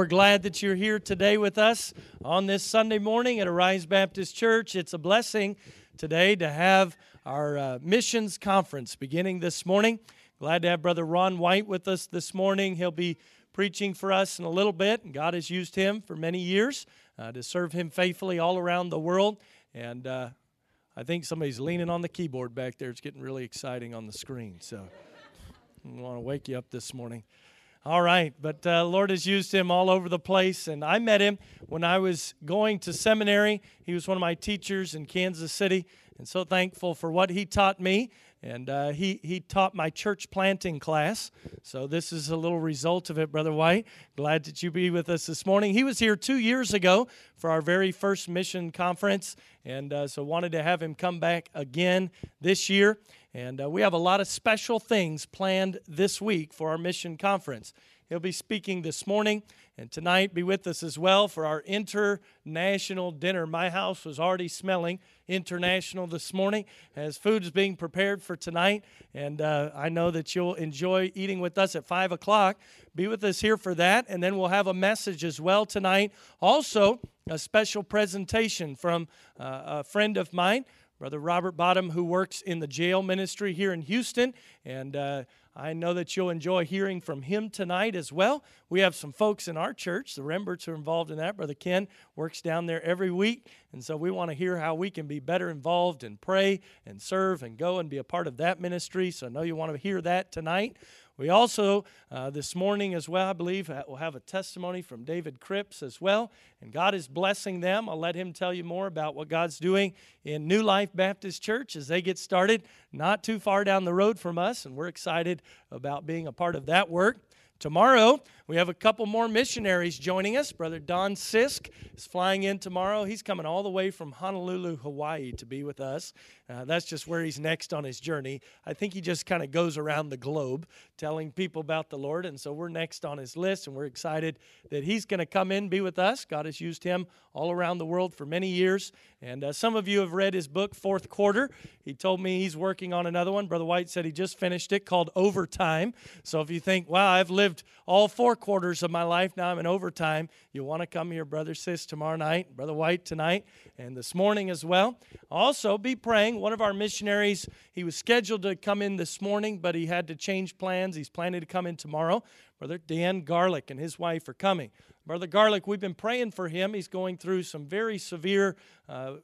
we're glad that you're here today with us on this Sunday morning at Arise Baptist Church. It's a blessing today to have our uh, missions conference beginning this morning. Glad to have Brother Ron White with us this morning. He'll be preaching for us in a little bit. and God has used him for many years uh, to serve him faithfully all around the world. And uh, I think somebody's leaning on the keyboard back there. It's getting really exciting on the screen. So I want to wake you up this morning. All right, but uh, Lord has used him all over the place, and I met him when I was going to seminary. He was one of my teachers in Kansas City, and so thankful for what he taught me. And uh, he he taught my church planting class, so this is a little result of it, Brother White. Glad that you be with us this morning. He was here two years ago for our very first mission conference, and uh, so wanted to have him come back again this year. And uh, we have a lot of special things planned this week for our mission conference. He'll be speaking this morning and tonight be with us as well for our international dinner. My house was already smelling international this morning as food is being prepared for tonight. And uh, I know that you'll enjoy eating with us at 5 o'clock. Be with us here for that. And then we'll have a message as well tonight. Also, a special presentation from uh, a friend of mine. Brother Robert Bottom, who works in the jail ministry here in Houston. And uh, I know that you'll enjoy hearing from him tonight as well. We have some folks in our church, the Remberts are involved in that. Brother Ken works down there every week. And so we want to hear how we can be better involved and pray and serve and go and be a part of that ministry. So I know you want to hear that tonight. We also, uh, this morning as well, I believe, will have a testimony from David Cripps as well. And God is blessing them. I'll let him tell you more about what God's doing in New Life Baptist Church as they get started, not too far down the road from us. And we're excited about being a part of that work. Tomorrow, we have a couple more missionaries joining us. Brother Don Sisk is flying in tomorrow. He's coming all the way from Honolulu, Hawaii to be with us. Uh, that's just where he's next on his journey. I think he just kind of goes around the globe telling people about the Lord. And so we're next on his list, and we're excited that he's going to come in, and be with us. God has used him all around the world for many years. And uh, some of you have read his book, Fourth Quarter. He told me he's working on another one. Brother White said he just finished it called Overtime. So if you think, wow, I've lived all four quarters of my life, now I'm in overtime, you want to come here, Brother Sisk, tomorrow night, Brother White tonight, and this morning as well. Also, be praying. One of our missionaries, he was scheduled to come in this morning, but he had to change plans. He's planning to come in tomorrow. Brother Dan Garlick and his wife are coming. Brother Garlick, we've been praying for him. He's going through some very severe uh,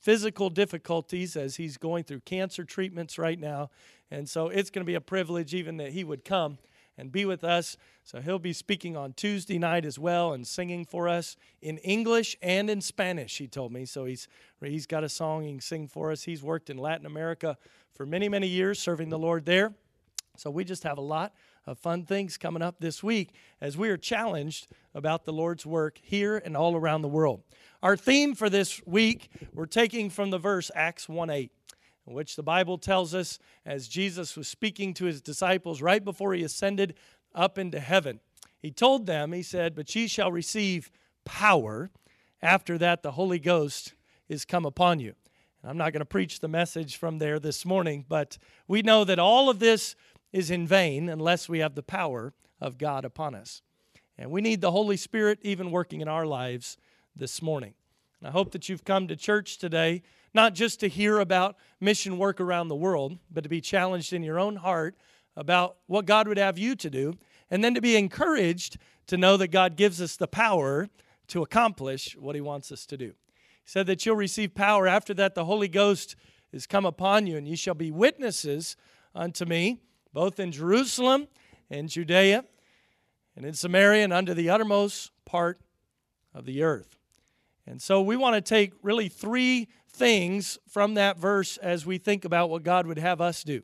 physical difficulties as he's going through cancer treatments right now. And so it's going to be a privilege even that he would come and be with us. So he'll be speaking on Tuesday night as well and singing for us in English and in Spanish, he told me. So he's, he's got a song he can sing for us. He's worked in Latin America for many, many years serving the Lord there. So we just have a lot of fun things coming up this week as we are challenged about the Lord's work here and all around the world. Our theme for this week, we're taking from the verse Acts 1 8 in which the Bible tells us as Jesus was speaking to his disciples right before he ascended up into heaven. He told them, He said, But ye shall receive power. After that, the Holy Ghost is come upon you. And I'm not going to preach the message from there this morning, but we know that all of this is in vain unless we have the power of God upon us. And we need the Holy Spirit even working in our lives this morning. And I hope that you've come to church today not just to hear about mission work around the world, but to be challenged in your own heart about what God would have you to do, and then to be encouraged to know that God gives us the power to accomplish what He wants us to do. He said that you'll receive power. After that, the Holy Ghost is come upon you, and you shall be witnesses unto me, both in Jerusalem and Judea, and in Samaria, and unto the uttermost part of the earth. And so we want to take really three things from that verse as we think about what God would have us do.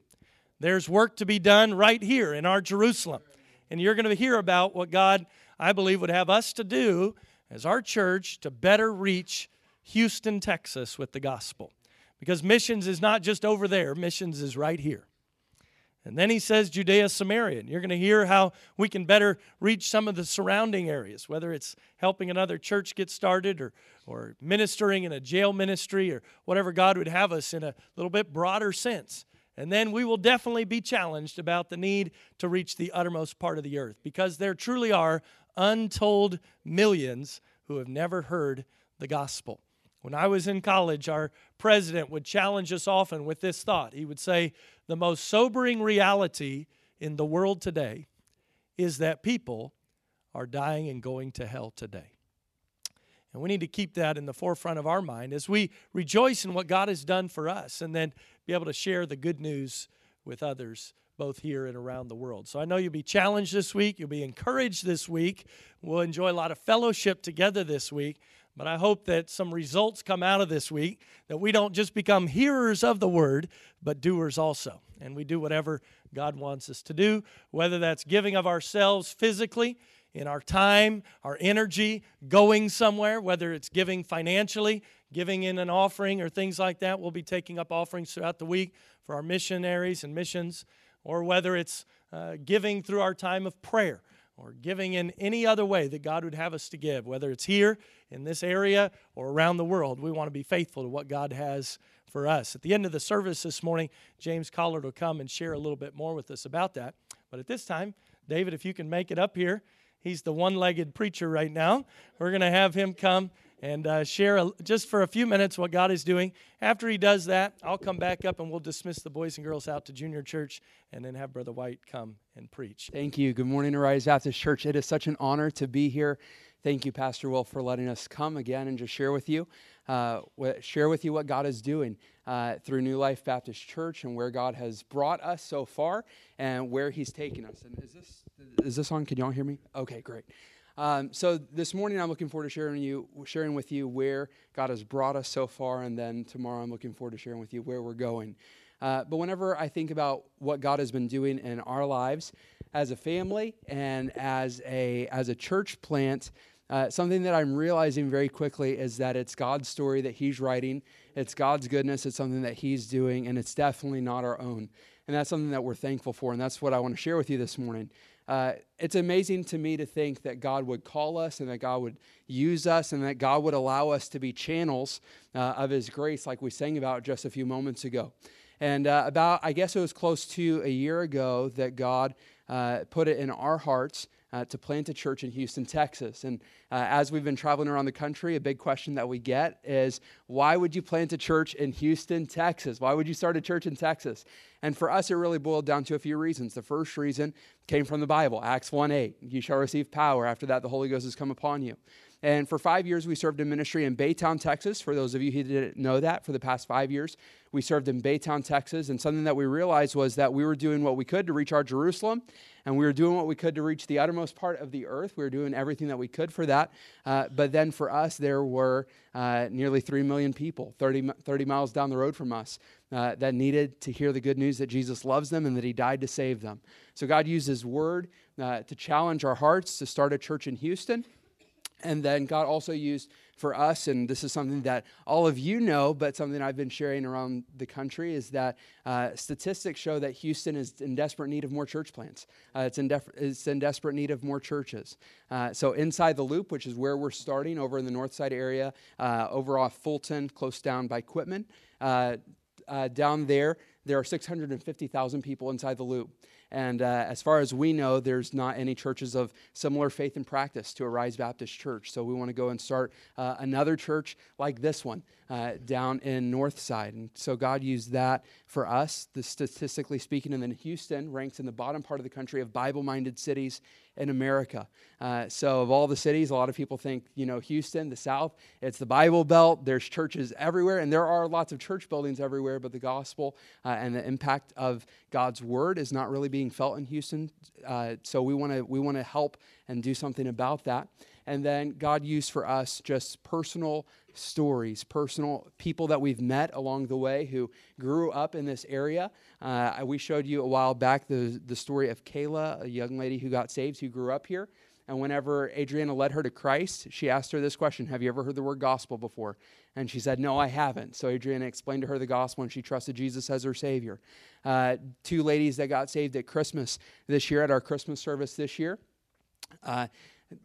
There's work to be done right here in our Jerusalem. And you're going to hear about what God, I believe, would have us to do as our church to better reach Houston, Texas with the gospel. Because missions is not just over there, missions is right here. And then he says Judea, Samaria. And you're going to hear how we can better reach some of the surrounding areas, whether it's helping another church get started or, or ministering in a jail ministry or whatever God would have us in a little bit broader sense. And then we will definitely be challenged about the need to reach the uttermost part of the earth because there truly are untold millions who have never heard the gospel. When I was in college, our president would challenge us often with this thought. He would say, The most sobering reality in the world today is that people are dying and going to hell today. And we need to keep that in the forefront of our mind as we rejoice in what God has done for us and then be able to share the good news with others, both here and around the world. So I know you'll be challenged this week, you'll be encouraged this week. We'll enjoy a lot of fellowship together this week. But I hope that some results come out of this week, that we don't just become hearers of the word, but doers also. And we do whatever God wants us to do, whether that's giving of ourselves physically in our time, our energy, going somewhere, whether it's giving financially, giving in an offering, or things like that. We'll be taking up offerings throughout the week for our missionaries and missions, or whether it's uh, giving through our time of prayer or giving in any other way that God would have us to give, whether it's here in this area or around the world. We want to be faithful to what God has for us. At the end of the service this morning, James Collard will come and share a little bit more with us about that. But at this time, David, if you can make it up here He's the one legged preacher right now. We're going to have him come and uh, share a, just for a few minutes what God is doing. After he does that, I'll come back up and we'll dismiss the boys and girls out to junior church and then have Brother White come and preach. Thank you. Good morning, Arise Baptist Church. It is such an honor to be here. Thank you, Pastor Will, for letting us come again and just share with you, uh, share with you what God is doing uh, through New Life Baptist Church and where God has brought us so far and where He's taken us. And is this is this on? Can y'all hear me? Okay, great. Um, so this morning I'm looking forward to sharing you sharing with you where God has brought us so far, and then tomorrow I'm looking forward to sharing with you where we're going. Uh, but whenever I think about what God has been doing in our lives as a family and as a as a church plant, uh, something that I'm realizing very quickly is that it's God's story that He's writing. It's God's goodness. It's something that He's doing, and it's definitely not our own. And that's something that we're thankful for, and that's what I want to share with you this morning. Uh, it's amazing to me to think that God would call us and that God would use us and that God would allow us to be channels uh, of His grace, like we sang about just a few moments ago. And uh, about, I guess it was close to a year ago that God uh, put it in our hearts uh, to plant a church in Houston, Texas. And uh, as we've been traveling around the country, a big question that we get is why would you plant a church in Houston, Texas? Why would you start a church in Texas? And for us, it really boiled down to a few reasons. The first reason came from the Bible, Acts 1 8. You shall receive power. After that, the Holy Ghost has come upon you. And for five years, we served in ministry in Baytown, Texas. For those of you who didn't know that, for the past five years, we served in Baytown, Texas. And something that we realized was that we were doing what we could to reach our Jerusalem, and we were doing what we could to reach the uttermost part of the earth. We were doing everything that we could for that. Uh, but then for us, there were uh, nearly 3 million people 30, 30 miles down the road from us uh, that needed to hear the good news that Jesus loves them and that he died to save them. So God used his word uh, to challenge our hearts to start a church in Houston. And then God also used for us, and this is something that all of you know, but something I've been sharing around the country, is that uh, statistics show that Houston is in desperate need of more church plants. Uh, it's, in def- it's in desperate need of more churches. Uh, so, inside the loop, which is where we're starting over in the north side area, uh, over off Fulton, close down by Quitman, uh, uh, down there, there are 650,000 people inside the loop. And uh, as far as we know, there's not any churches of similar faith and practice to Arise Baptist Church. So we want to go and start uh, another church like this one uh, down in Northside. And so God used that for us. The, statistically speaking, and then Houston ranks in the bottom part of the country of Bible minded cities in America. Uh, so, of all the cities, a lot of people think, you know, Houston, the South, it's the Bible Belt. There's churches everywhere, and there are lots of church buildings everywhere, but the gospel uh, and the impact of God's word is not really being felt in Houston. Uh, so, we want to we want to help and do something about that. And then God used for us just personal stories, personal people that we've met along the way who grew up in this area. Uh, we showed you a while back the, the story of Kayla, a young lady who got saved, who grew up here. And whenever Adriana led her to Christ, she asked her this question Have you ever heard the word gospel before? And she said, No, I haven't. So Adriana explained to her the gospel and she trusted Jesus as her Savior. Uh, two ladies that got saved at Christmas this year, at our Christmas service this year. Uh,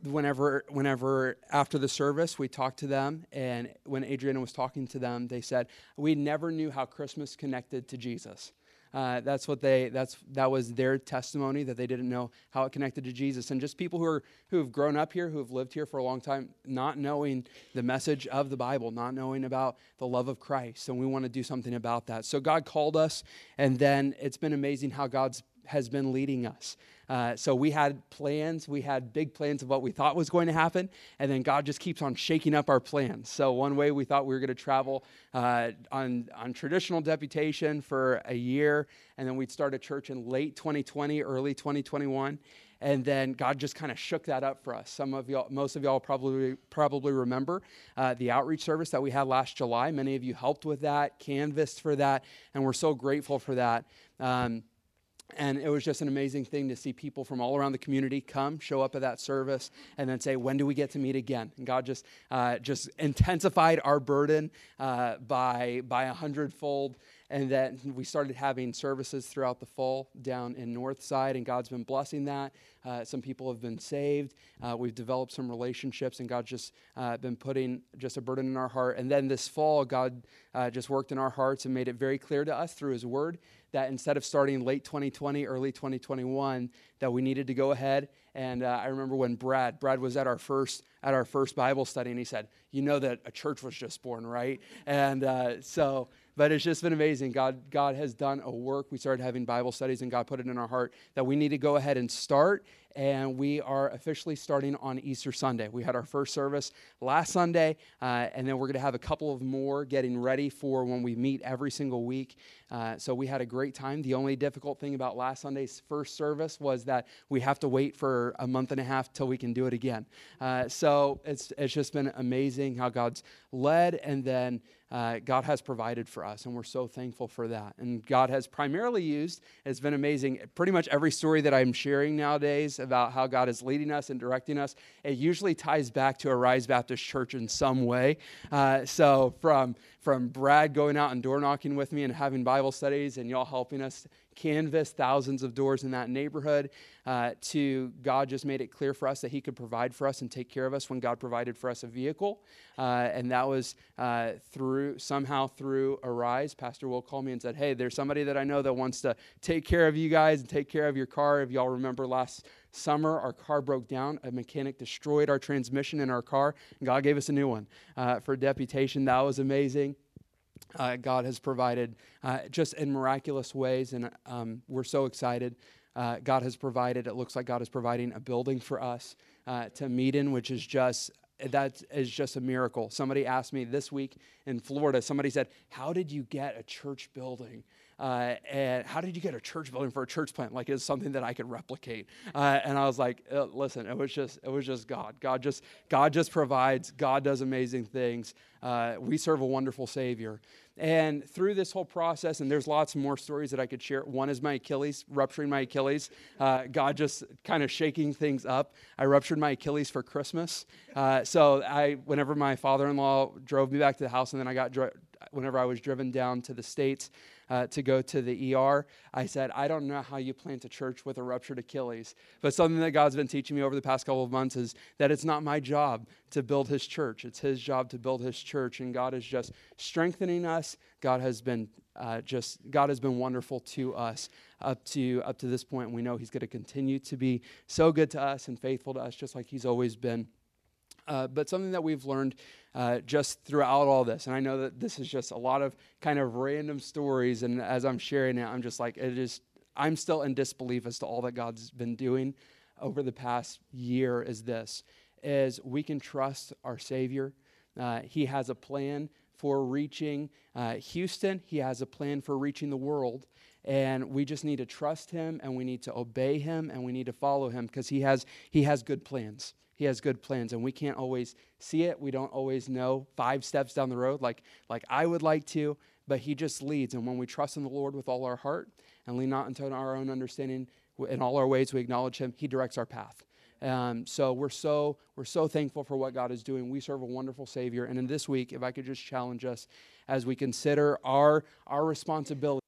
whenever whenever after the service we talked to them and when adriana was talking to them they said we never knew how christmas connected to jesus Uh, that's what they. That's that was their testimony that they didn't know how it connected to Jesus, and just people who are who have grown up here, who have lived here for a long time, not knowing the message of the Bible, not knowing about the love of Christ, and we want to do something about that. So God called us, and then it's been amazing how God's has been leading us. Uh, so we had plans, we had big plans of what we thought was going to happen, and then God just keeps on shaking up our plans. So one way we thought we were going to travel uh, on on traditional deputation for a year, and then we'd start a church in late 2020, early 2021 and then God just kind of shook that up for us. Some of y'all, most of y'all probably probably remember uh, the outreach service that we had last July. Many of you helped with that, canvassed for that, and we're so grateful for that. Um, and it was just an amazing thing to see people from all around the community come, show up at that service, and then say, "When do we get to meet again?" And God just uh, just intensified our burden uh, by by a hundredfold. And then we started having services throughout the fall down in Northside, and God's been blessing that. Uh, some people have been saved. Uh, we've developed some relationships, and God's just uh, been putting just a burden in our heart. And then this fall, God uh, just worked in our hearts and made it very clear to us through His Word that instead of starting late 2020, early 2021, that we needed to go ahead. And uh, I remember when Brad, Brad was at our first at our first Bible study, and he said, "You know that a church was just born, right?" And uh, so but it's just been amazing. God, God has done a work. We started having Bible studies, and God put it in our heart that we need to go ahead and start. And we are officially starting on Easter Sunday. We had our first service last Sunday, uh, and then we're going to have a couple of more getting ready for when we meet every single week. Uh, so we had a great time. The only difficult thing about last Sunday's first service was that we have to wait for a month and a half till we can do it again. Uh, so it's, it's just been amazing how God's led, and then uh, God has provided for us, and we're so thankful for that. And God has primarily used, it's been amazing, pretty much every story that I'm sharing nowadays about how God is leading us and directing us, it usually ties back to Arise Baptist Church in some way. Uh, so from, from Brad going out and door knocking with me and having Bible studies, and y'all helping us canvass thousands of doors in that neighborhood uh, to God just made it clear for us that He could provide for us and take care of us when God provided for us a vehicle. Uh, and that was uh, through somehow through Arise. Pastor Will called me and said, Hey, there's somebody that I know that wants to take care of you guys and take care of your car. If y'all remember last summer, our car broke down. A mechanic destroyed our transmission in our car, and God gave us a new one uh, for deputation. That was amazing uh, God has provided uh, just in miraculous ways, and um, we're so excited. Uh, God has provided, it looks like God is providing a building for us uh, to meet in, which is just that is just a miracle. Somebody asked me this week in Florida, somebody said, How did you get a church building? Uh, and how did you get a church building for a church plant? Like it's something that I could replicate. Uh, and I was like, uh, listen, it was just it was just God. God just God just provides. God does amazing things. Uh, we serve a wonderful Savior. And through this whole process, and there's lots more stories that I could share. One is my Achilles, rupturing my Achilles. Uh, God just kind of shaking things up. I ruptured my Achilles for Christmas. Uh, so I, whenever my father-in-law drove me back to the house, and then I got, whenever I was driven down to the states, uh, to go to the ER, I said, I don't know how you plant a church with a ruptured Achilles. But something that God's been teaching me over the past couple of months is that it's not my job to build his church. It's his job to build his church. And God is just strengthening us. God has been uh, just, God has been wonderful to us up to, up to this point. We know he's going to continue to be so good to us and faithful to us, just like he's always been. Uh, but something that we've learned uh, just throughout all this, and I know that this is just a lot of kind of random stories, and as I'm sharing it, I'm just like, it is, I'm still in disbelief as to all that God's been doing over the past year is this, is we can trust our Savior. Uh, he has a plan for reaching uh, Houston. He has a plan for reaching the world. And we just need to trust him and we need to obey him and we need to follow him because he has, he has good plans. He has good plans, and we can't always see it. We don't always know five steps down the road like, like I would like to, but He just leads. And when we trust in the Lord with all our heart and lean not into our own understanding, in all our ways we acknowledge Him, He directs our path. Um, so we're so we're so thankful for what God is doing. We serve a wonderful Savior. And in this week, if I could just challenge us as we consider our our responsibility.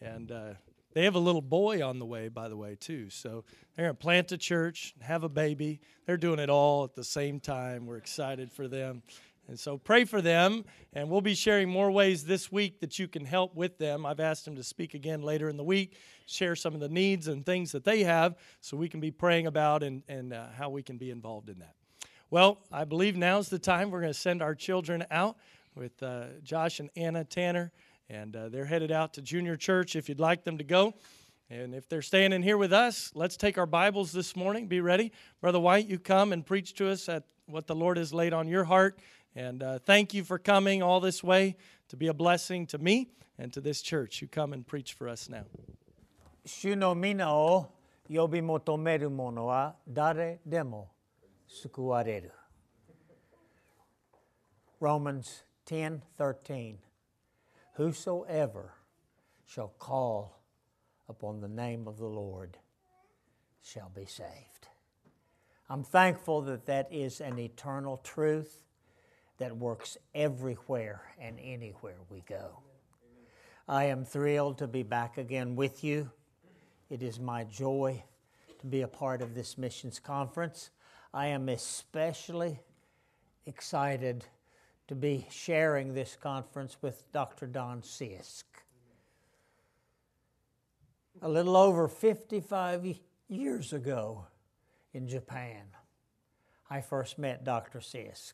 And uh, they have a little boy on the way, by the way, too. So they're going to plant a church, have a baby. They're doing it all at the same time. We're excited for them. And so pray for them, and we'll be sharing more ways this week that you can help with them. I've asked them to speak again later in the week, share some of the needs and things that they have so we can be praying about and, and uh, how we can be involved in that. Well, I believe now's the time we're going to send our children out with uh, Josh and Anna Tanner, and uh, they're headed out to junior church if you'd like them to go. And if they're staying in here with us, let's take our Bibles this morning. Be ready. Brother White, you come and preach to us at what the Lord has laid on your heart. And uh, thank you for coming all this way to be a blessing to me and to this church. You come and preach for us now. 主の皆を呼び求める者は誰でも救われる。Romans 10:13 Whosoever shall call upon the name of the Lord shall be saved. I'm thankful that that is an eternal truth that works everywhere and anywhere we go. I am thrilled to be back again with you. It is my joy to be a part of this missions conference. I am especially excited to be sharing this conference with Dr. Don Sisk. A little over 55 years ago in Japan, I first met Dr. Sisk.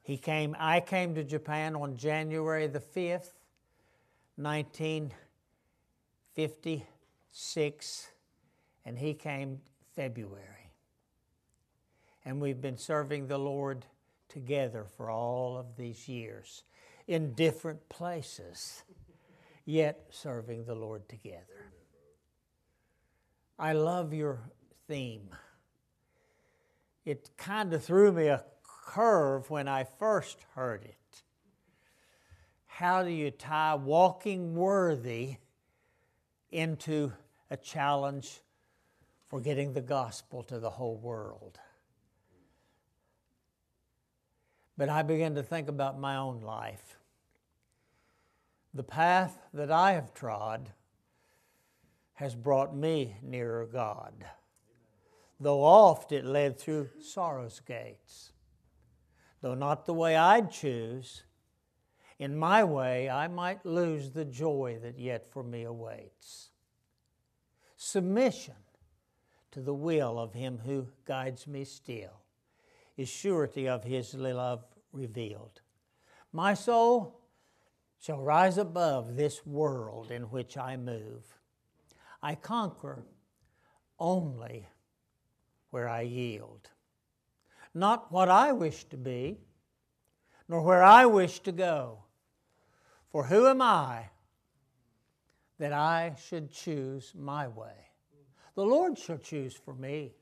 He came, I came to Japan on January the 5th, 1956, and he came February. And we've been serving the Lord together for all of these years in different places, yet serving the Lord together. I love your theme. It kind of threw me a curve when I first heard it. How do you tie walking worthy into a challenge for getting the gospel to the whole world? But I began to think about my own life. The path that I have trod has brought me nearer God, though oft it led through sorrow's gates though not the way I'd choose, in my way I might lose the joy that yet for me awaits. Submission to the will of Him who guides me still is surety of His love revealed. My soul shall rise above this world in which I move. I conquer only where I yield not what I wish to be, nor where I wish to go. For who am I that I should choose my way? The Lord shall choose for me.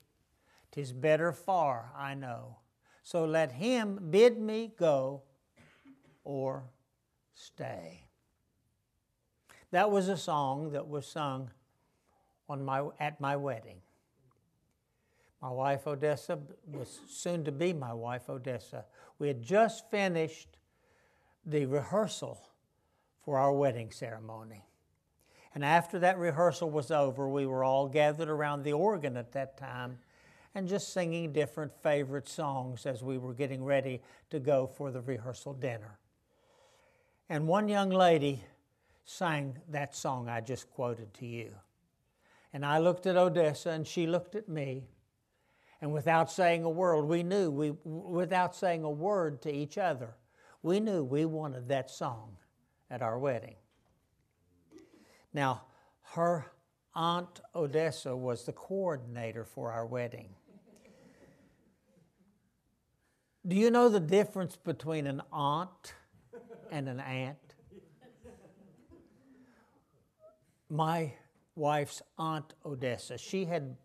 Tis better far, I know. So let him bid me go or stay. That was a song that was sung on my, at my wedding. My wife Odessa was soon to be my wife Odessa. We had just finished the rehearsal for our wedding ceremony. And after that rehearsal was over, we were all gathered around the organ at that time and just singing different favorite songs as we were getting ready to go for the rehearsal dinner. And one young lady sang that song I just quoted to you. And I looked at Odessa and she looked at me. And without saying a word, we knew, we, without saying a word to each other, we knew we wanted that song at our wedding. Now, her aunt Odessa was the coordinator for our wedding. Do you know the difference between an aunt and an aunt? My wife's aunt Odessa, she had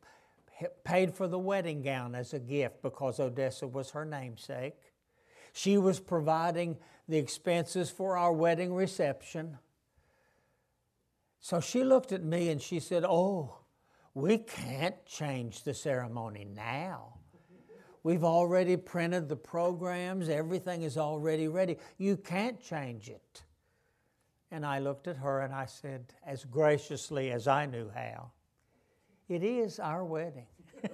paid for the wedding gown as a gift because Odessa was her namesake. She was providing the expenses for our wedding reception. So she looked at me and she said, Oh, we can't change the ceremony now. We've already printed the programs, everything is already ready. You can't change it. And I looked at her and I said, as graciously as I knew how, It is our wedding.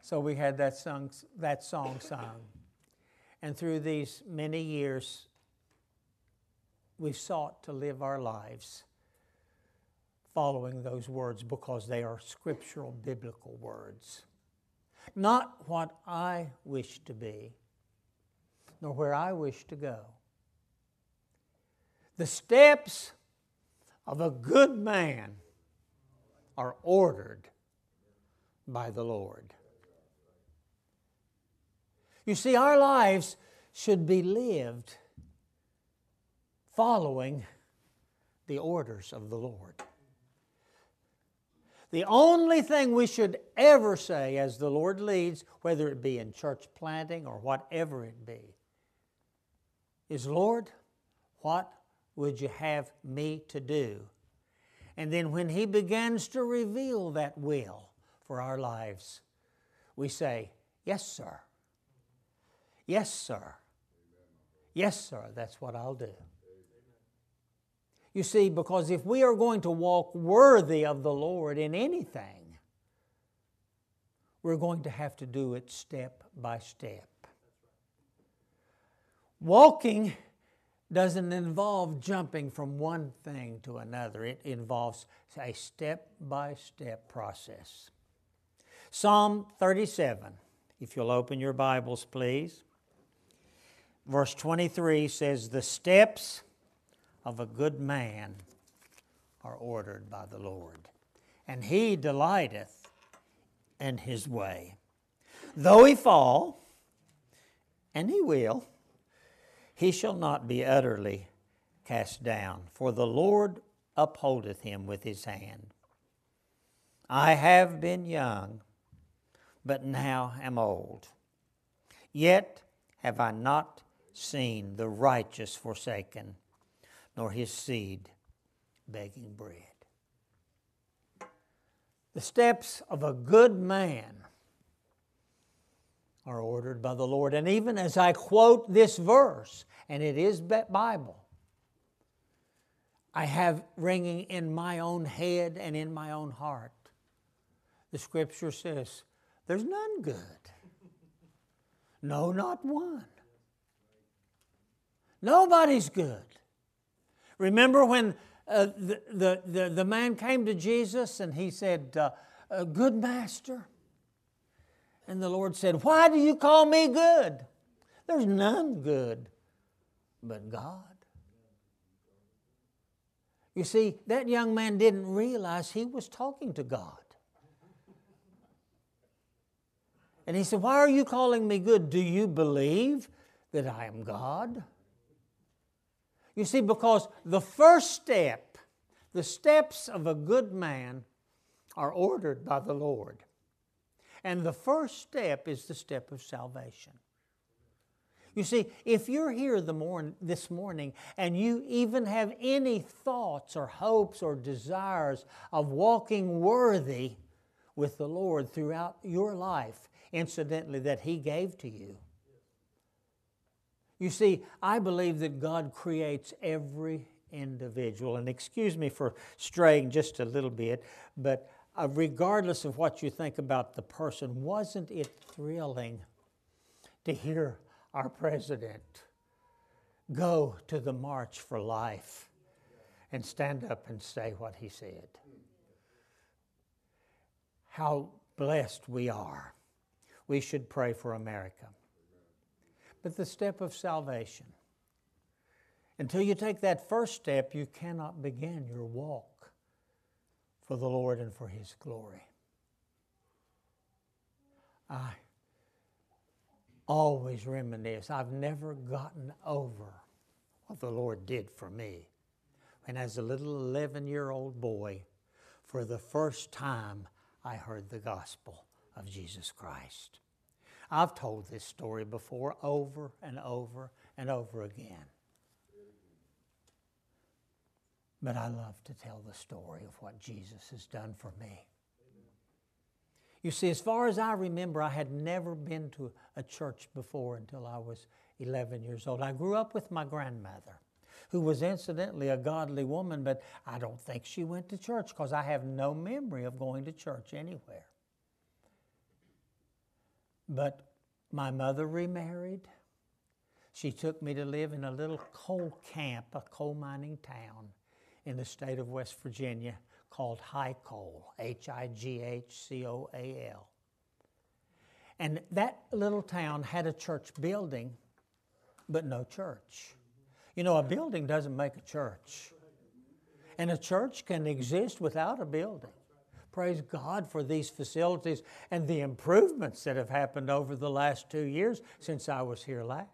so we had that, sung, that song sung. And through these many years, we sought to live our lives following those words because they are scriptural, biblical words. Not what I wish to be, nor where I wish to go. The steps of a good man are ordered by the Lord. You see, our lives should be lived following the orders of the Lord. The only thing we should ever say as the Lord leads, whether it be in church planting or whatever it be, is Lord, what would you have me to do? And then when He begins to reveal that will for our lives, we say, Yes, sir. Yes, sir. Yes, sir, that's what I'll do. You see, because if we are going to walk worthy of the Lord in anything, we're going to have to do it step by step. Walking doesn't involve jumping from one thing to another, it involves a step by step process. Psalm 37, if you'll open your Bibles, please. Verse 23 says, The steps of a good man are ordered by the Lord, and he delighteth in his way. Though he fall, and he will, he shall not be utterly cast down, for the Lord upholdeth him with his hand. I have been young, but now am old. Yet have I not seen the righteous forsaken nor his seed begging bread. The steps of a good man are ordered by the Lord. And even as I quote this verse, and it is Bible, I have ringing in my own head and in my own heart. The scripture says, There's none good. No, not one. Nobody's good. Remember when uh, the, the, the, the, man came to Jesus and he said, uh, uh, Good master. And the Lord said, Why do you call me good? There's none good but God. You see, that young man didn't realize he was talking to God. And he said, Why are you calling me good? Do you believe that I am God? You see, because the first step, the steps of a good man, are ordered by the Lord. And the first step is the step of salvation. You see, if you're here morn, this morning and you even have any thoughts or hopes or desires of walking worthy with the Lord throughout your life, incidentally, that He gave to you, you see, I believe that God creates every individual. And excuse me for straying just a little bit, but uh, regardless of what you think about the person, wasn't it thrilling to hear our president go to the March for Life and stand up and say what he said? How blessed we are. We should pray for America but the step of salvation. Until you take that first step, you cannot begin your walk for the Lord and for His glory. I always reminisce, I've never gotten over what the Lord did for me when, as a little 11 year old boy, for the first time, I heard the gospel of Jesus Christ. I've told this story before over and over and over again. But I love to tell the story of what Jesus has done for me. You see, as far as I remember, I had never been to a church before until I was 11 years old. I grew up with my grandmother. who was incidentally a godly woman, but I don't think she went to church because I have no memory of going to church anywhere. But my mother remarried. She took me to live in a little coal camp, a coal mining town in the state of West Virginia called High Coal, H I G H C O A L. And that little town had a church building, but no church. You know, a building doesn't make a church. And a church can exist without a building. Praise God for these facilities and the improvements that have happened over the last two years since I was here last.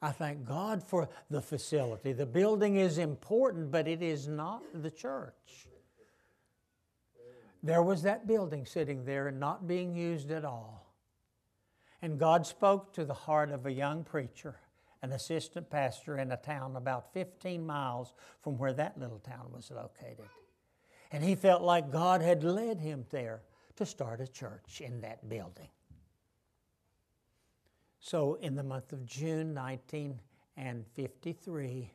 I thank God for the facility. The building is important, but it is not the church. There was that building sitting there and not being used at all. And God spoke to the heart of a young preacher, an assistant pastor in a town about 15 miles from where that little town was located. And he felt like God had led him there to start a church in that building. So, in the month of June 1953,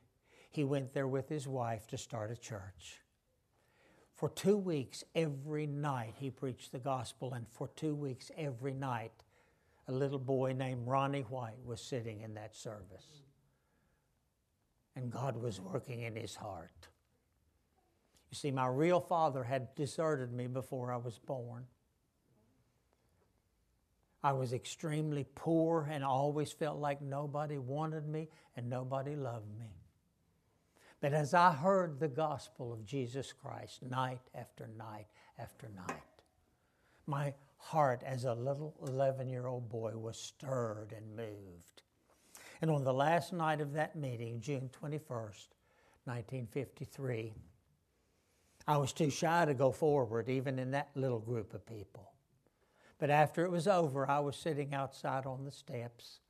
he went there with his wife to start a church. For two weeks, every night, he preached the gospel, and for two weeks, every night, a little boy named Ronnie White was sitting in that service. And God was working in his heart. You see, my real father had deserted me before I was born. I was extremely poor and always felt like nobody wanted me and nobody loved me. But as I heard the gospel of Jesus Christ night after night after night, my heart as a little 11 year old boy was stirred and moved. And on the last night of that meeting, June 21st, 1953, I was too shy to go forward, even in that little group of people. But after it was over, I was sitting outside on the steps,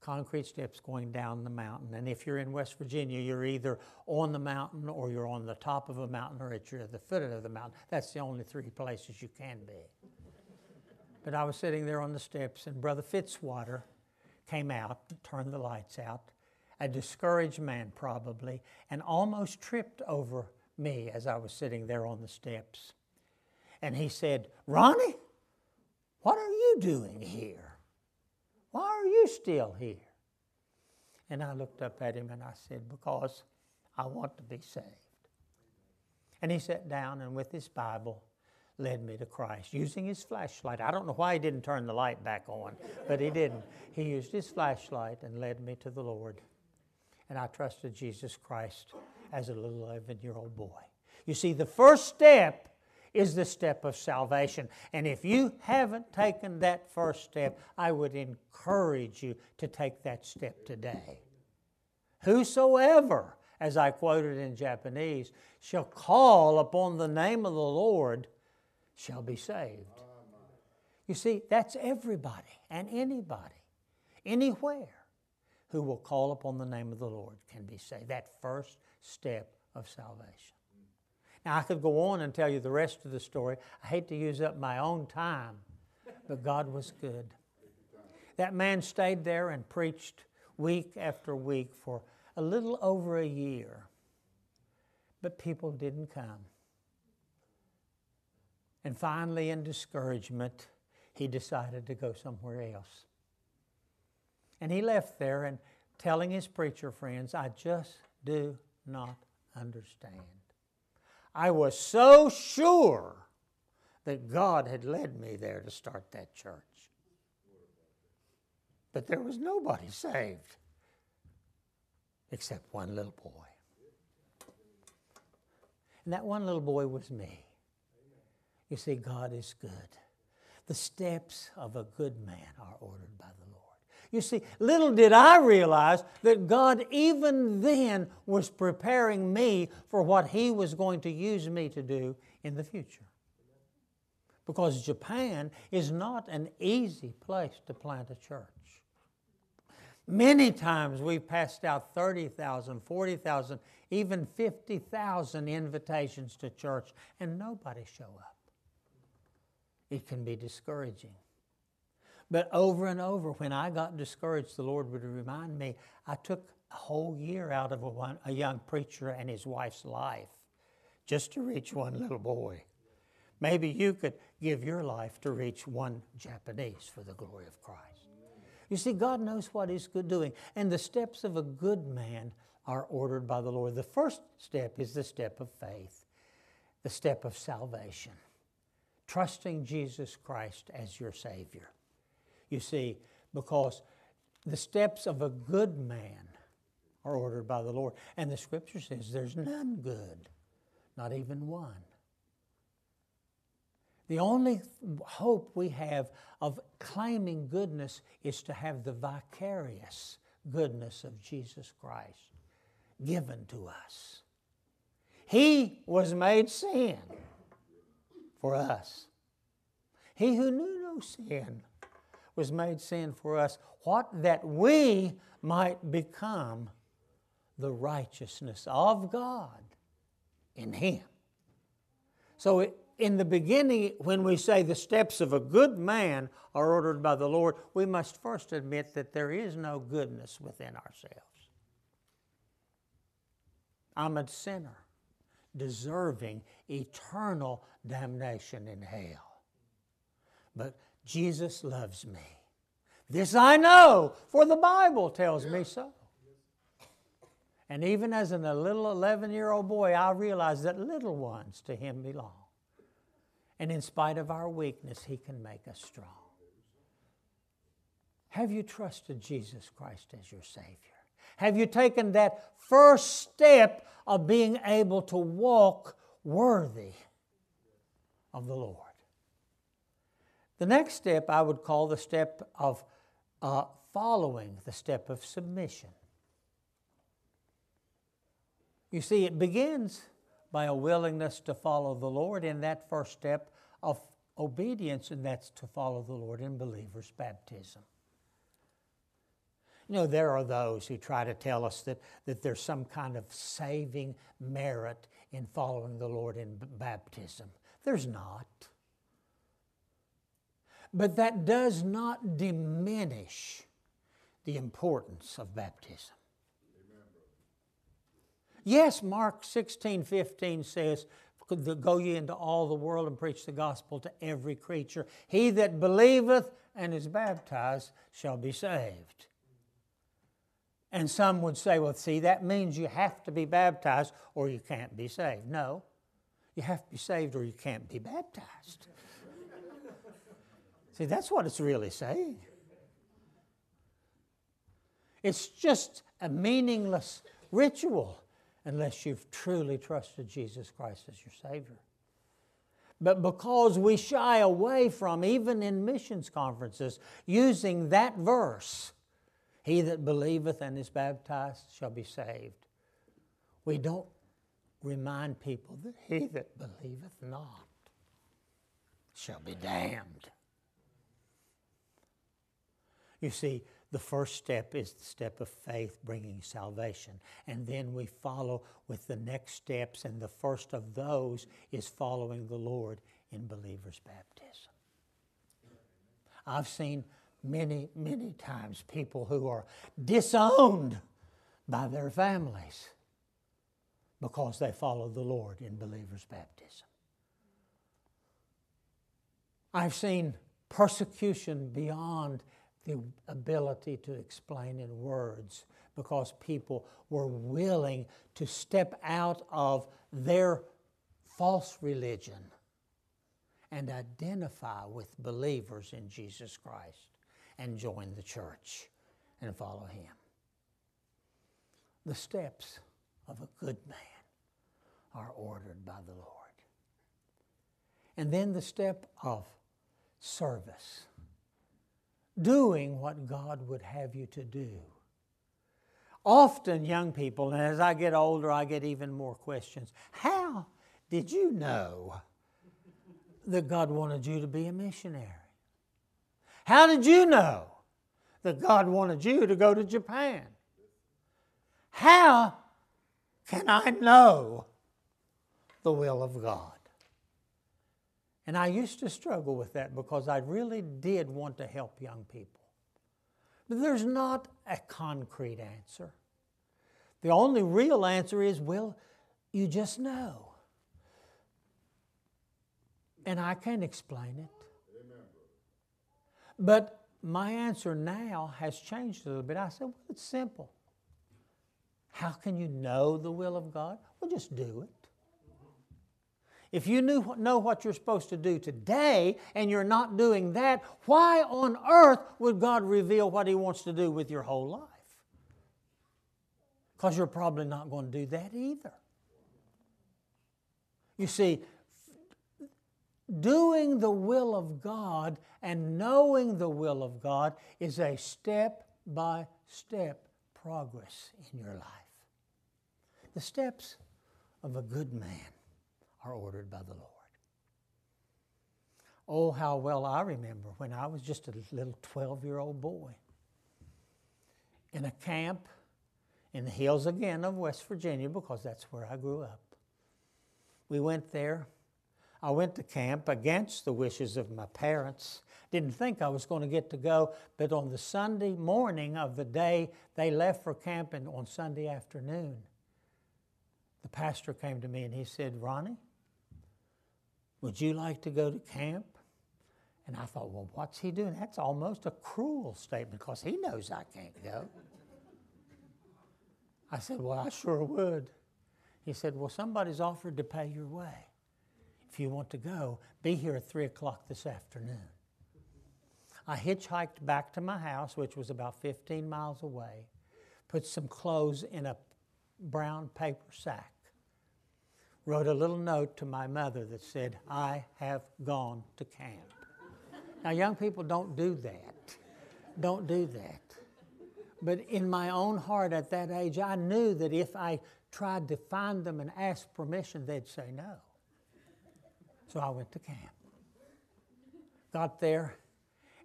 concrete steps going down the mountain. And if you're in West Virginia, you're either on the mountain or you're on the top of a mountain or at the foot of the mountain. That's the only three places you can be. But I was sitting there on the steps, and Brother Fitzwater came out, turned the lights out, a discouraged man probably, and almost tripped over me as I was sitting there on the steps. And he said, Ronnie, what are you doing here? Why are you still here? And I looked up at him and I said, Because I want to be saved. And he sat down and with his Bible led me to Christ using his flashlight. I don't know why he didn't turn the light back on, but he didn't. He used his flashlight and led me to the Lord. And I trusted Jesus Christ as a little 11 year old boy. You see, the first step is the step of salvation. And if you haven't taken that first step, I would encourage you to take that step today. Whosoever, as I quoted in Japanese, shall call upon the name of the Lord shall be saved. You see, that's everybody and anybody, anywhere who will call upon the name of the Lord can be saved. That first step of salvation. Now, I could go on and tell you the rest of the story. I hate to use up my own time, but God was good. That man stayed there and preached week after week for a little over a year, but people didn't come. And finally, in discouragement, he decided to go somewhere else. And he left there and telling his preacher friends, I just do not understand. I was so sure that God had led me there to start that church. But there was nobody saved except one little boy. And that one little boy was me. You see, God is good. The steps of a good man are ordered by the. You see, little did I realize that God, even then, was preparing me for what He was going to use me to do in the future. Because Japan is not an easy place to plant a church. Many times we've passed out 30,000, 40,000, even 50,000 invitations to church, and nobody show up. It can be discouraging. But over and over, when I got discouraged, the Lord would remind me I took a whole year out of a, one, a young preacher and his wife's life just to reach one little boy. Maybe you could give your life to reach one Japanese for the glory of Christ. You see, God knows what He's good doing, and the steps of a good man are ordered by the Lord. The first step is the step of faith, the step of salvation, trusting Jesus Christ as your Savior. You see, because the steps of a good man are ordered by the Lord, and the Scripture says there's none good, not even one. The only hope we have of claiming goodness is to have the vicarious goodness of Jesus Christ given to us. He was made sin for us. He who knew no sin was made sin for us, what that we might become the righteousness of God in Him. So in the beginning, when we say the steps of a good man are ordered by the Lord, we must first admit that there is no goodness within ourselves. I'm a sinner, deserving eternal damnation in hell. But Jesus loves me. This I know, for the Bible tells me so. And even as a little 11 year old boy, I realized that little ones to him belong. And in spite of our weakness, He can make us strong. Have you trusted Jesus Christ as your Savior? Have you taken that first step of being able to walk worthy of the Lord? The next step I would call the step of uh, following, the step of submission. You see, it begins by a willingness to follow the Lord in that first step of obedience, and that's to follow the Lord in believers' baptism. You know, there are those who try to tell us that, that there's some kind of saving merit in following the Lord in b- baptism. There's not. But that does not diminish the importance of baptism. Yes, Mark 16, 15 says, Go ye into all the world and preach the gospel to every creature. He that believeth and is baptized shall be saved. And some would say, well, see, that means you have to be baptized or you can't be saved. No, you have to be saved or you can't be baptized. See, that's what it's really saying. It's just a meaningless ritual unless you've truly trusted Jesus Christ as your Savior. But because we shy away from, even in missions conferences, using that verse, he that believeth and is baptized shall be saved, we don't remind people that he that believeth not shall be damned. You see, the first step is the step of faith bringing salvation. And then we follow with the next steps, and the first of those is following the Lord in believers' baptism. I've seen many, many times people who are disowned by their families because they follow the Lord in believers' baptism. I've seen persecution beyond the ability to explain in words because people were willing to step out of their false religion and identify with believers in Jesus Christ and join the church and follow Him. The steps of a good man are ordered by the Lord. And then the step of service doing what God would have you to do. Often, young people, and as I get older, I get even more questions. How did you know that God wanted you to be a missionary? How did you know that God wanted you to go to Japan? How can I know the will of God? And I used to struggle with that because I really did want to help young people. But there's not a concrete answer. The only real answer is, well, you just know. And I can't explain it. But my answer now has changed a little bit. I said, well, it's simple. How can you know the will of God? Well, just do it. If you knew, know what you're supposed to do today and you're not doing that, why on earth would God reveal what He wants to do with your whole life? Because you're probably not going to do that either. You see, doing the will of God and knowing the will of God is a step by step progress in your life. The steps of a good man are ordered by the Lord. Oh, how well I remember when I was just a little 12 year old boy in a camp in the hills again of West Virginia because that's where I grew up. We went there. I went to camp against the wishes of my parents. Didn't think I was going to get to go, but on the Sunday morning of the day they left for camping on Sunday afternoon, the pastor came to me and he said, Ronnie, would you like to go to camp? And I thought, well, what's he doing? That's almost a cruel statement because he knows I can't go. I said, well, I sure would. He said, well, somebody's offered to pay your way. If you want to go, be here at 3 o'clock this afternoon. I hitchhiked back to my house, which was about 15 miles away, put some clothes in a brown paper sack, wrote a little note to my mother that said, I have gone to camp. now, young people don't do that. Don't do that. But in my own heart at that age, I knew that if I tried to find them and ask permission, they'd say no. So I went to camp. Got there,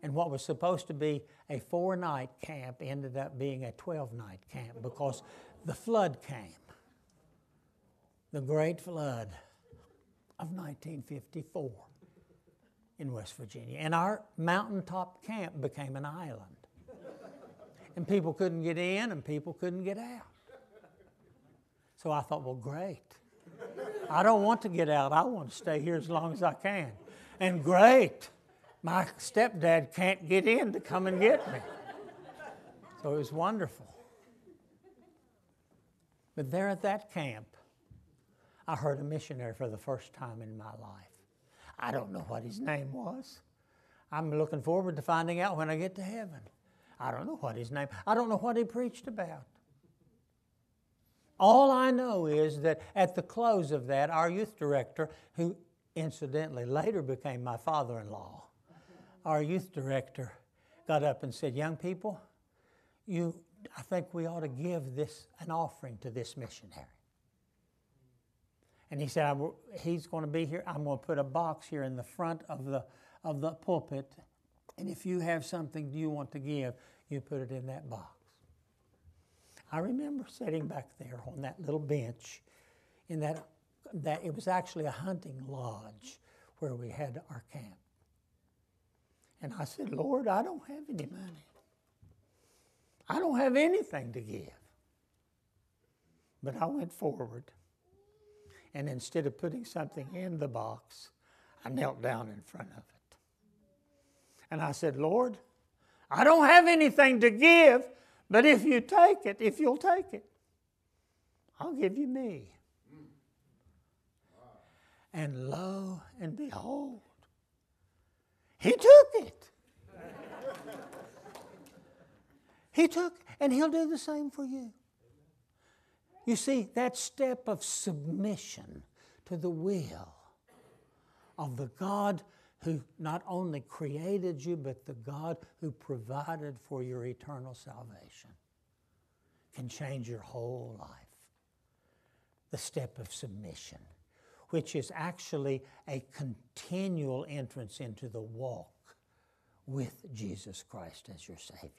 and what was supposed to be a four night camp ended up being a 12 night camp because the flood came the great flood of 1954 in West Virginia. And our mountaintop camp became an island. And people couldn't get in and people couldn't get out. So I thought, well, great. I don't want to get out. I want to stay here as long as I can. And great. My stepdad can't get in to come and get me. So it was wonderful. But there at that camp, I heard a missionary for the first time in my life. I don't know what his name was. I'm looking forward to finding out when I get to heaven. I don't know what his name. I don't know what he preached about. All I know is that at the close of that, our youth director, who incidentally later became my father in law, our youth director got up and said, Young people, you, I think we ought to give this an offering to this missionary. And he said, He's going to be here. I'm going to put a box here in the front of the, of the pulpit. And if you have something you want to give, you put it in that box. I remember sitting back there on that little bench in that, that it was actually a hunting lodge where we had our camp. And I said, Lord, I don't have any money. I don't have anything to give. But I went forward and instead of putting something in the box, I knelt down in front of it. And I said, Lord, I don't have anything to give, but if you take it, if you'll take it, I'll give you me. And lo and behold, he took it. he took, and he'll do the same for you. You see, that step of submission to the will of the God who not only created you, but the God who provided for your eternal salvation can change your whole life. The step of submission, which is actually a continual entrance into the walk with Jesus Christ as your Savior.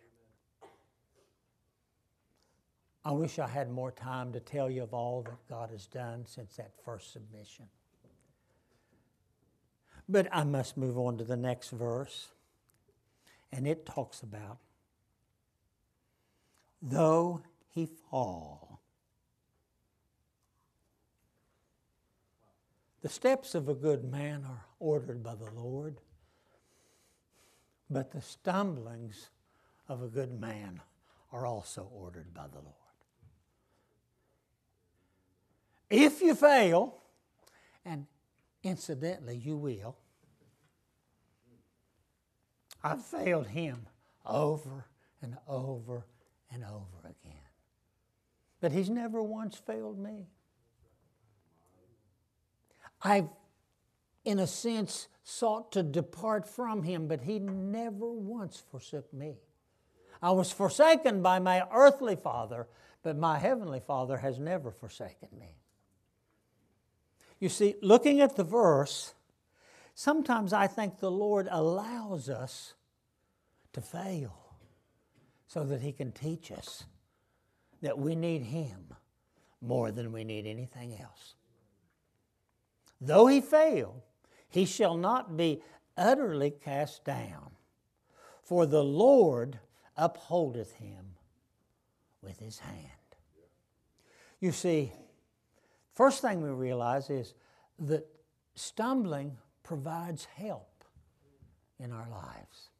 I wish I had more time to tell you of all that God has done since that first submission. But I must move on to the next verse. And it talks about though he fall, the steps of a good man are ordered by the Lord, but the stumblings of a good man are also ordered by the Lord. If you fail, and incidentally, you will, I've failed him over and over and over again. But he's never once failed me. I've, in a sense, sought to depart from him, but he never once forsook me. I was forsaken by my earthly father, but my heavenly father has never forsaken me. You see, looking at the verse, sometimes I think the Lord allows us to fail so that He can teach us that we need Him more than we need anything else. Though he fail, he shall not be utterly cast down, for the Lord upholdeth him with his hand. You see, first thing we realize is that stumbling provides help in our lives.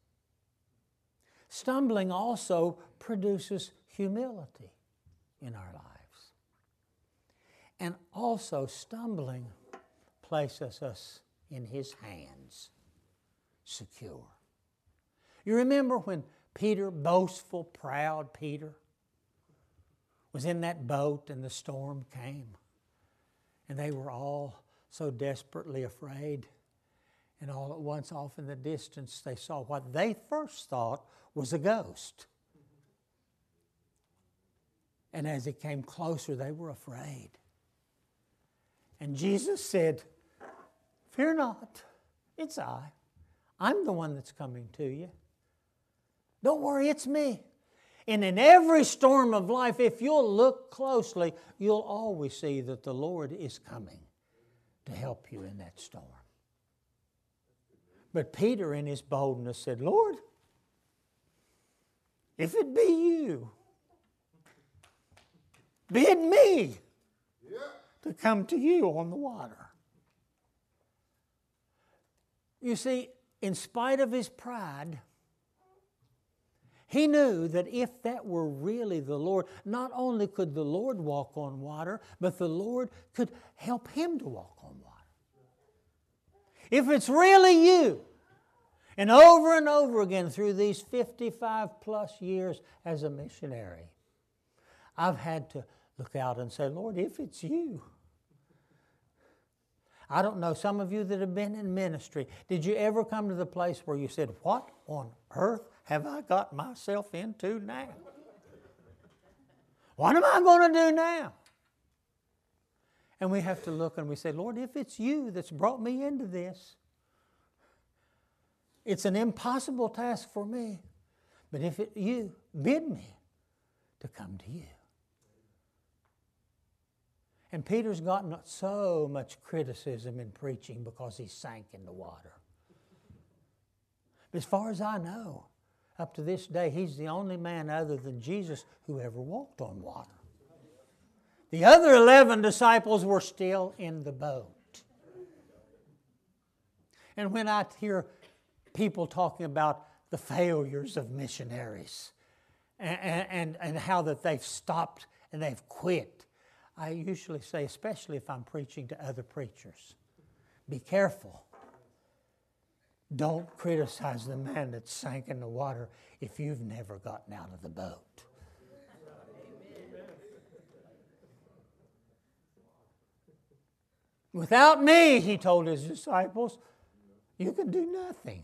Stumbling also produces humility in our lives. And also, stumbling places us in His hands, secure. You remember when Peter, boastful, proud Peter, was in that boat and the storm came. And they were all so desperately afraid. And all at once, off in the distance, they saw what they first thought was a ghost. And as it came closer, they were afraid. And Jesus said, Fear not, it's I. I'm the one that's coming to you. Don't worry, it's me. And in every storm of life, if you'll look closely, you'll always see that the Lord is coming to help you in that storm. But Peter, in his boldness, said, Lord, if it be you, bid me to come to you on the water. You see, in spite of his pride, he knew that if that were really the Lord, not only could the Lord walk on water, but the Lord could help him to walk on water. If it's really you, and over and over again through these 55 plus years as a missionary, I've had to look out and say, Lord, if it's you, I don't know, some of you that have been in ministry, did you ever come to the place where you said, What on earth have I got myself into now? What am I going to do now? And we have to look and we say, Lord, if it's you that's brought me into this, it's an impossible task for me. But if it, you bid me to come to you. And Peter's gotten so much criticism in preaching because he sank in the water. But as far as I know, up to this day, he's the only man other than Jesus who ever walked on water. The other 11 disciples were still in the boat. And when I hear people talking about the failures of missionaries and, and, and how that they've stopped and they've quit, I usually say, especially if I'm preaching to other preachers, be careful don't criticize the man that sank in the water if you've never gotten out of the boat. Without me, he told his disciples, you can do nothing.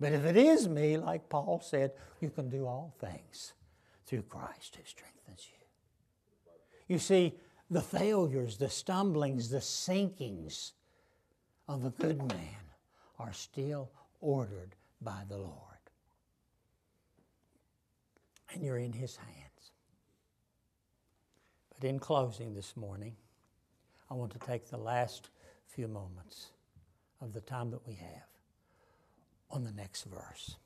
But if it is me, like Paul said, you can do all things through Christ who strengthens you. You see, the failures, the stumblings, the sinkings of a good man are still ordered by the Lord. And you're in His hands. But in closing this morning, I want to take the last few moments of the time that we have on the next verse.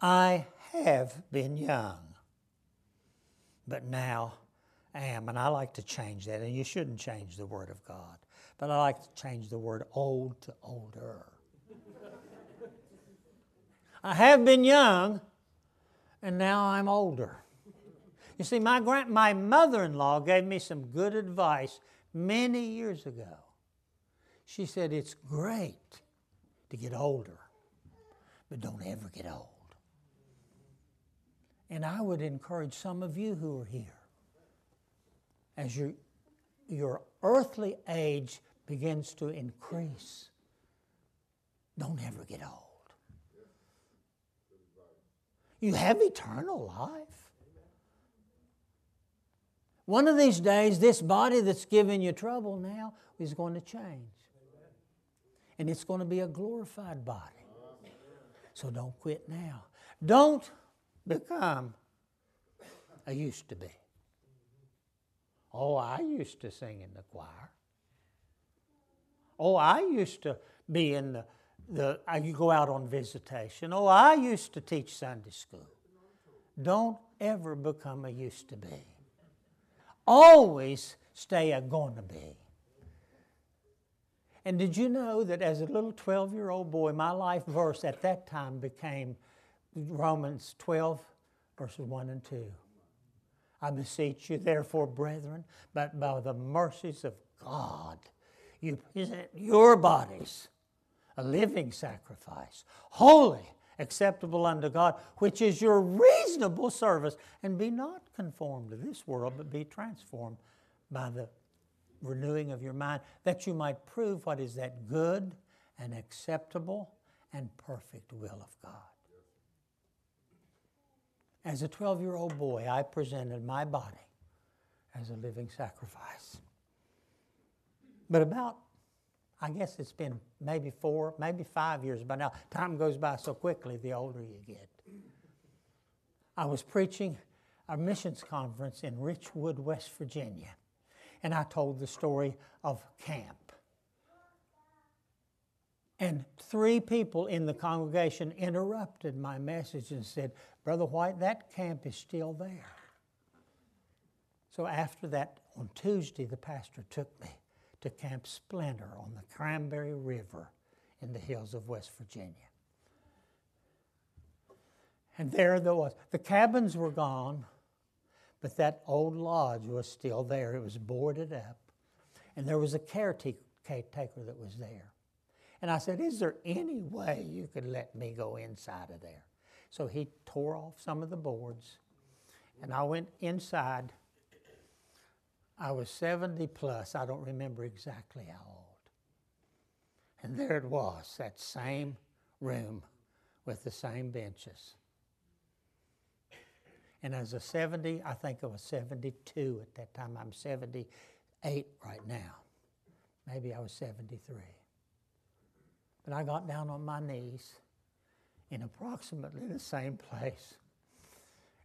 I have been young, but now am, and I like to change that, and you shouldn't change the Word of God, but I like to change the word old to older. I have been young, and now I'm older. You see, my, grand, my mother in law gave me some good advice many years ago. She said, It's great to get older, but don't ever get old. And I would encourage some of you who are here, as your, your earthly age begins to increase, don't ever get old. You have eternal life. One of these days, this body that's giving you trouble now is going to change. And it's going to be a glorified body. So don't quit now. Don't become a used to be. Oh, I used to sing in the choir. Oh, I used to be in the, the uh, I go out on visitation. Oh, I used to teach Sunday school. Don't ever become a used to be. Always stay a gonna be. And did you know that as a little 12 year old boy, my life verse at that time became Romans 12, verses 1 and 2. I beseech you, therefore, brethren, but by the mercies of God, you present your bodies a living sacrifice, holy, acceptable unto God, which is your reasonable service. And be not conformed to this world, but be transformed by the renewing of your mind, that you might prove what is that good and acceptable and perfect will of God. As a 12 year old boy, I presented my body as a living sacrifice. But about, I guess it's been maybe four, maybe five years by now. Time goes by so quickly the older you get. I was preaching a missions conference in Richwood, West Virginia, and I told the story of camp. And three people in the congregation interrupted my message and said, Brother White, that camp is still there. So after that, on Tuesday, the pastor took me to Camp Splinter on the Cranberry River in the hills of West Virginia. And there there was. The cabins were gone, but that old lodge was still there. It was boarded up. And there was a caretaker that was there. And I said, Is there any way you could let me go inside of there? So he tore off some of the boards, and I went inside. I was 70 plus, I don't remember exactly how old. And there it was, that same room with the same benches. And as a 70, I think I was 72 at that time. I'm 78 right now. Maybe I was 73. But I got down on my knees in approximately the same place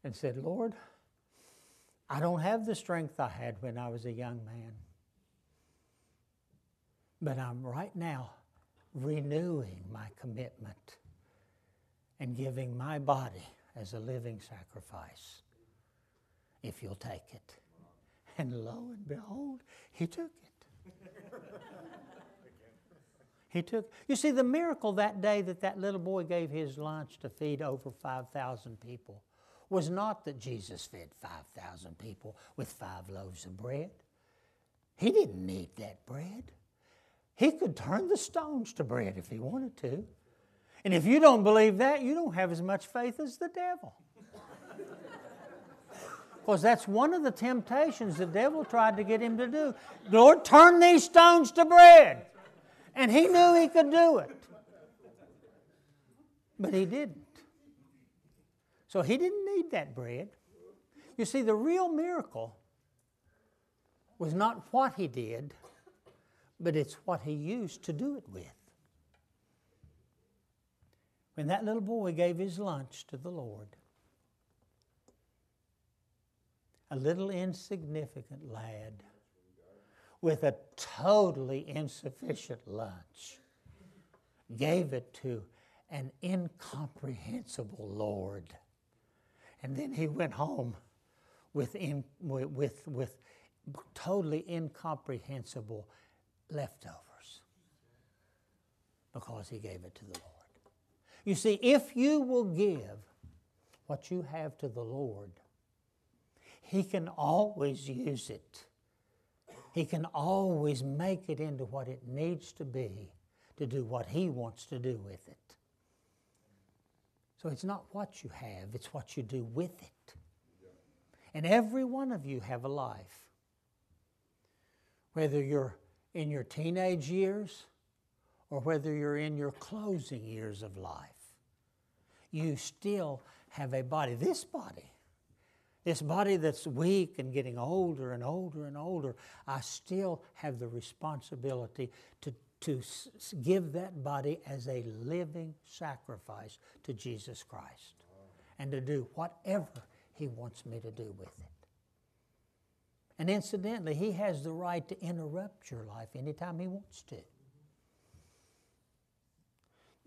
and said, Lord, I don't have the strength I had when I was a young man. But I'm right now renewing my commitment and giving my body as a living sacrifice if you'll take it. And lo and behold, he took it. he took. You see, the miracle that day that that little boy gave his lunch to feed over 5,000 people was not that Jesus fed 5,000 people with five loaves of bread. He didn't need that bread. He could turn the stones to bread if he wanted to. And if you don't believe that, you don't have as much faith as the devil. Because that's one of the temptations the devil tried to get him to do. Lord, turn these stones to bread. And he knew he could do it. But he didn't. So he didn't need that bread. You see, the real miracle was not what he did, but it's what he used to do it with. When that little boy gave his lunch to the Lord, a little insignificant lad with a totally insufficient lunch gave it to an incomprehensible Lord. And then he went home with, in, with, with totally incomprehensible leftovers because he gave it to the Lord. You see, if you will give what you have to the Lord, he can always use it. He can always make it into what it needs to be to do what He wants to do with it. So it's not what you have, it's what you do with it. And every one of you have a life. Whether you're in your teenage years or whether you're in your closing years of life, you still have a body. This body this body that's weak and getting older and older and older, I still have the responsibility to, to give that body as a living sacrifice to Jesus Christ and to do whatever He wants me to do with it. And incidentally, He has the right to interrupt your life anytime He wants to.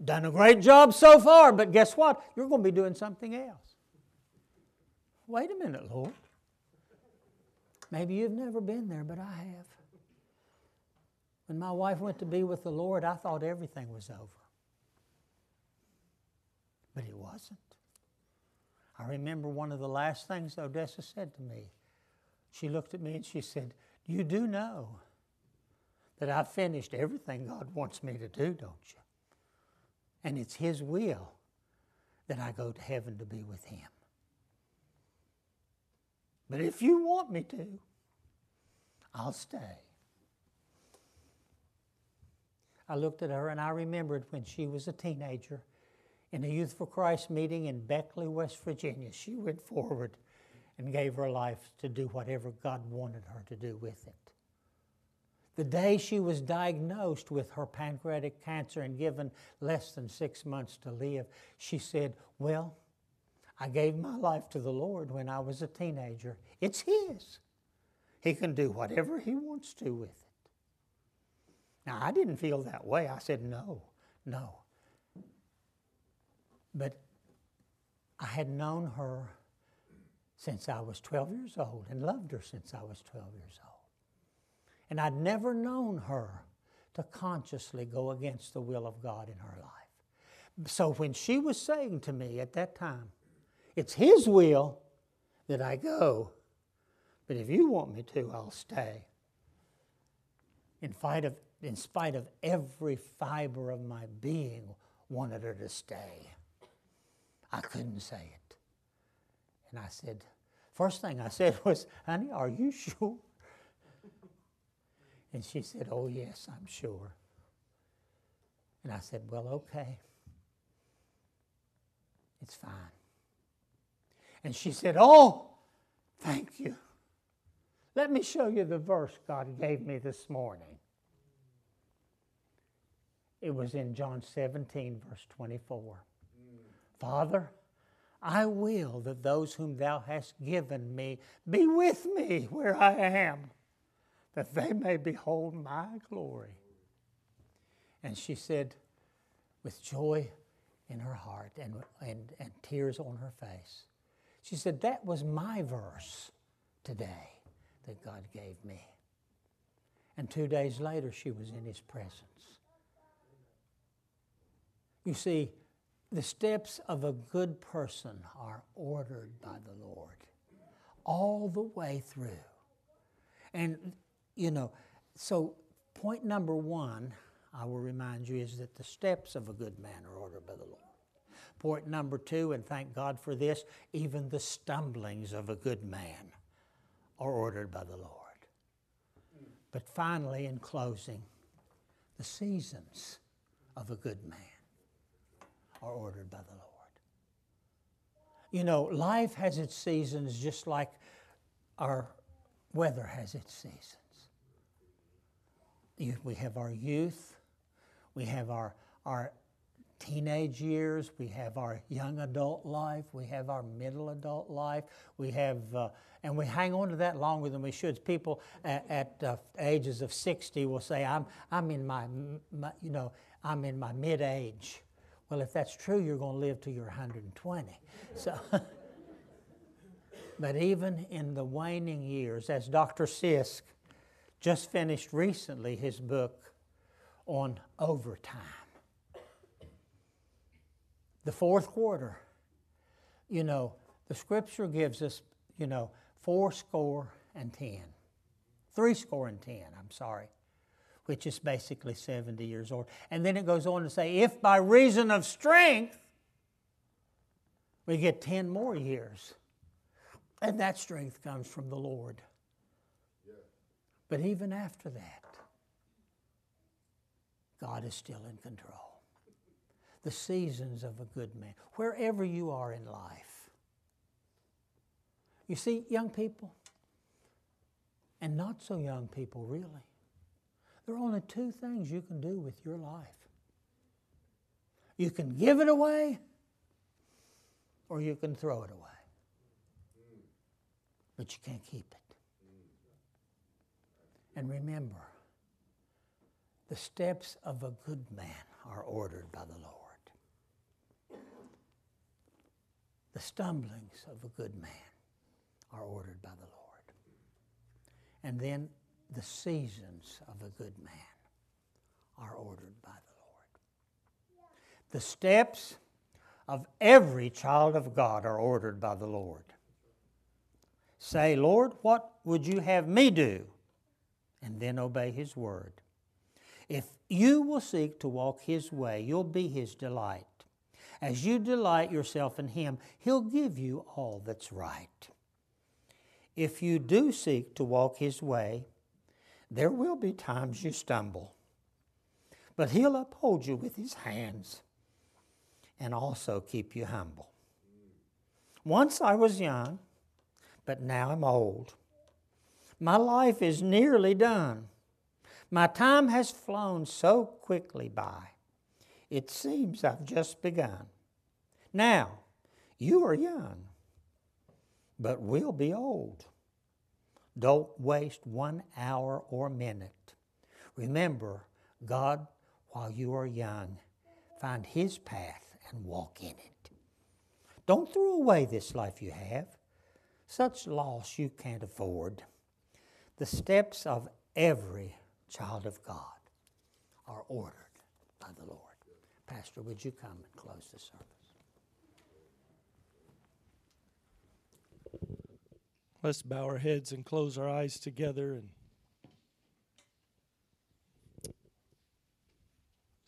Done a great job so far, but guess what? You're going to be doing something else. Wait a minute, Lord. Maybe you've never been there, but I have. When my wife went to be with the Lord, I thought everything was over. But it wasn't. I remember one of the last things Odessa said to me. She looked at me and she said, You do know that I've finished everything God wants me to do, don't you? And it's His will that I go to heaven to be with Him. But if you want me to, I'll stay. I looked at her and I remembered when she was a teenager in a Youth for Christ meeting in Beckley, West Virginia. She went forward and gave her life to do whatever God wanted her to do with it. The day she was diagnosed with her pancreatic cancer and given less than six months to live, she said, Well, I gave my life to the Lord when I was a teenager. It's His. He can do whatever He wants to with it. Now, I didn't feel that way. I said, no, no. But I had known her since I was 12 years old and loved her since I was 12 years old. And I'd never known her to consciously go against the will of God in her life. So when she was saying to me at that time, it's His will that I go. But if you want me to, I'll stay. In spite of, in spite of every fiber of my being wanted her to stay. I couldn't say it. And I said, first thing I said was, honey, are you sure? And she said, oh, yes, I'm sure. And I said, well, okay. It's fine. And she said, Oh, thank you. Let me show you the verse God gave me this morning. It was in John 17, verse 24. Mm. Father, I will that those whom thou hast given me be with me where I am, that they may behold my glory. And she said, with joy in her heart and, and, and tears on her face, she said, That was my verse today that God gave me. And two days later, she was in his presence. You see, the steps of a good person are ordered by the Lord all the way through. And, you know, so point number one, I will remind you, is that the steps of a good man are ordered by the Lord. Point number two, and thank God for this, even the stumblings of a good man are ordered by the Lord. But finally, in closing, the seasons of a good man are ordered by the Lord. You know, life has its seasons just like our weather has its seasons. We have our youth, we have our, our teenage years, we have our young adult life, we have our middle adult life, we have, uh, and we hang on to that longer than we should. People at, at uh, ages of 60 will say, I'm, I'm in my, my, you know, I'm in my mid age. Well, if that's true, you're going to live to you're 120. So, But even in the waning years, as Dr. Sisk just finished recently his book on overtime, the fourth quarter, you know, the scripture gives us, you know, four score and ten. Three score and ten, I'm sorry, which is basically 70 years old. And then it goes on to say, if by reason of strength, we get 10 more years. And that strength comes from the Lord. But even after that, God is still in control. The seasons of a good man, wherever you are in life. You see, young people, and not so young people, really, there are only two things you can do with your life you can give it away, or you can throw it away. But you can't keep it. And remember, the steps of a good man are ordered by the Lord. The stumblings of a good man are ordered by the Lord. And then the seasons of a good man are ordered by the Lord. The steps of every child of God are ordered by the Lord. Say, Lord, what would you have me do? And then obey His word. If you will seek to walk His way, you'll be His delight. As you delight yourself in Him, He'll give you all that's right. If you do seek to walk His way, there will be times you stumble, but He'll uphold you with His hands and also keep you humble. Once I was young, but now I'm old. My life is nearly done. My time has flown so quickly by. It seems I've just begun. Now, you are young, but we'll be old. Don't waste one hour or minute. Remember, God, while you are young, find His path and walk in it. Don't throw away this life you have. Such loss you can't afford. The steps of every child of God are ordered by the Lord. Pastor, would you come and close the service? Let's bow our heads and close our eyes together. And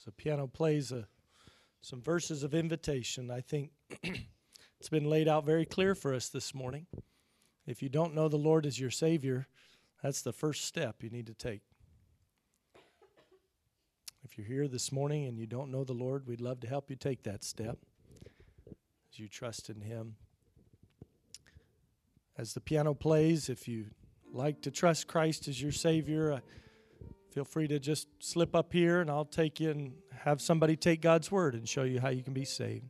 the piano plays a, some verses of invitation, I think it's been laid out very clear for us this morning. If you don't know the Lord as your Savior, that's the first step you need to take. If you're here this morning and you don't know the Lord, we'd love to help you take that step as you trust in Him. As the piano plays, if you like to trust Christ as your Savior, uh, feel free to just slip up here and I'll take you and have somebody take God's Word and show you how you can be saved.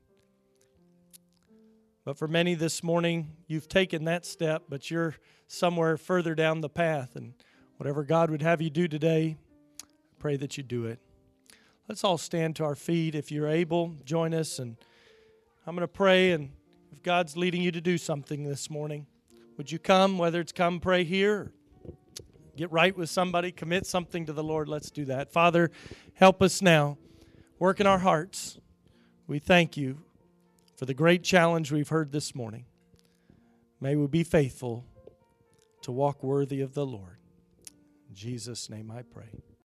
But for many this morning, you've taken that step, but you're somewhere further down the path. And whatever God would have you do today, I pray that you do it. Let's all stand to our feet. If you're able, join us. And I'm going to pray. And if God's leading you to do something this morning, would you come, whether it's come pray here, get right with somebody, commit something to the Lord? Let's do that. Father, help us now. Work in our hearts. We thank you for the great challenge we've heard this morning. May we be faithful to walk worthy of the Lord. In Jesus' name I pray.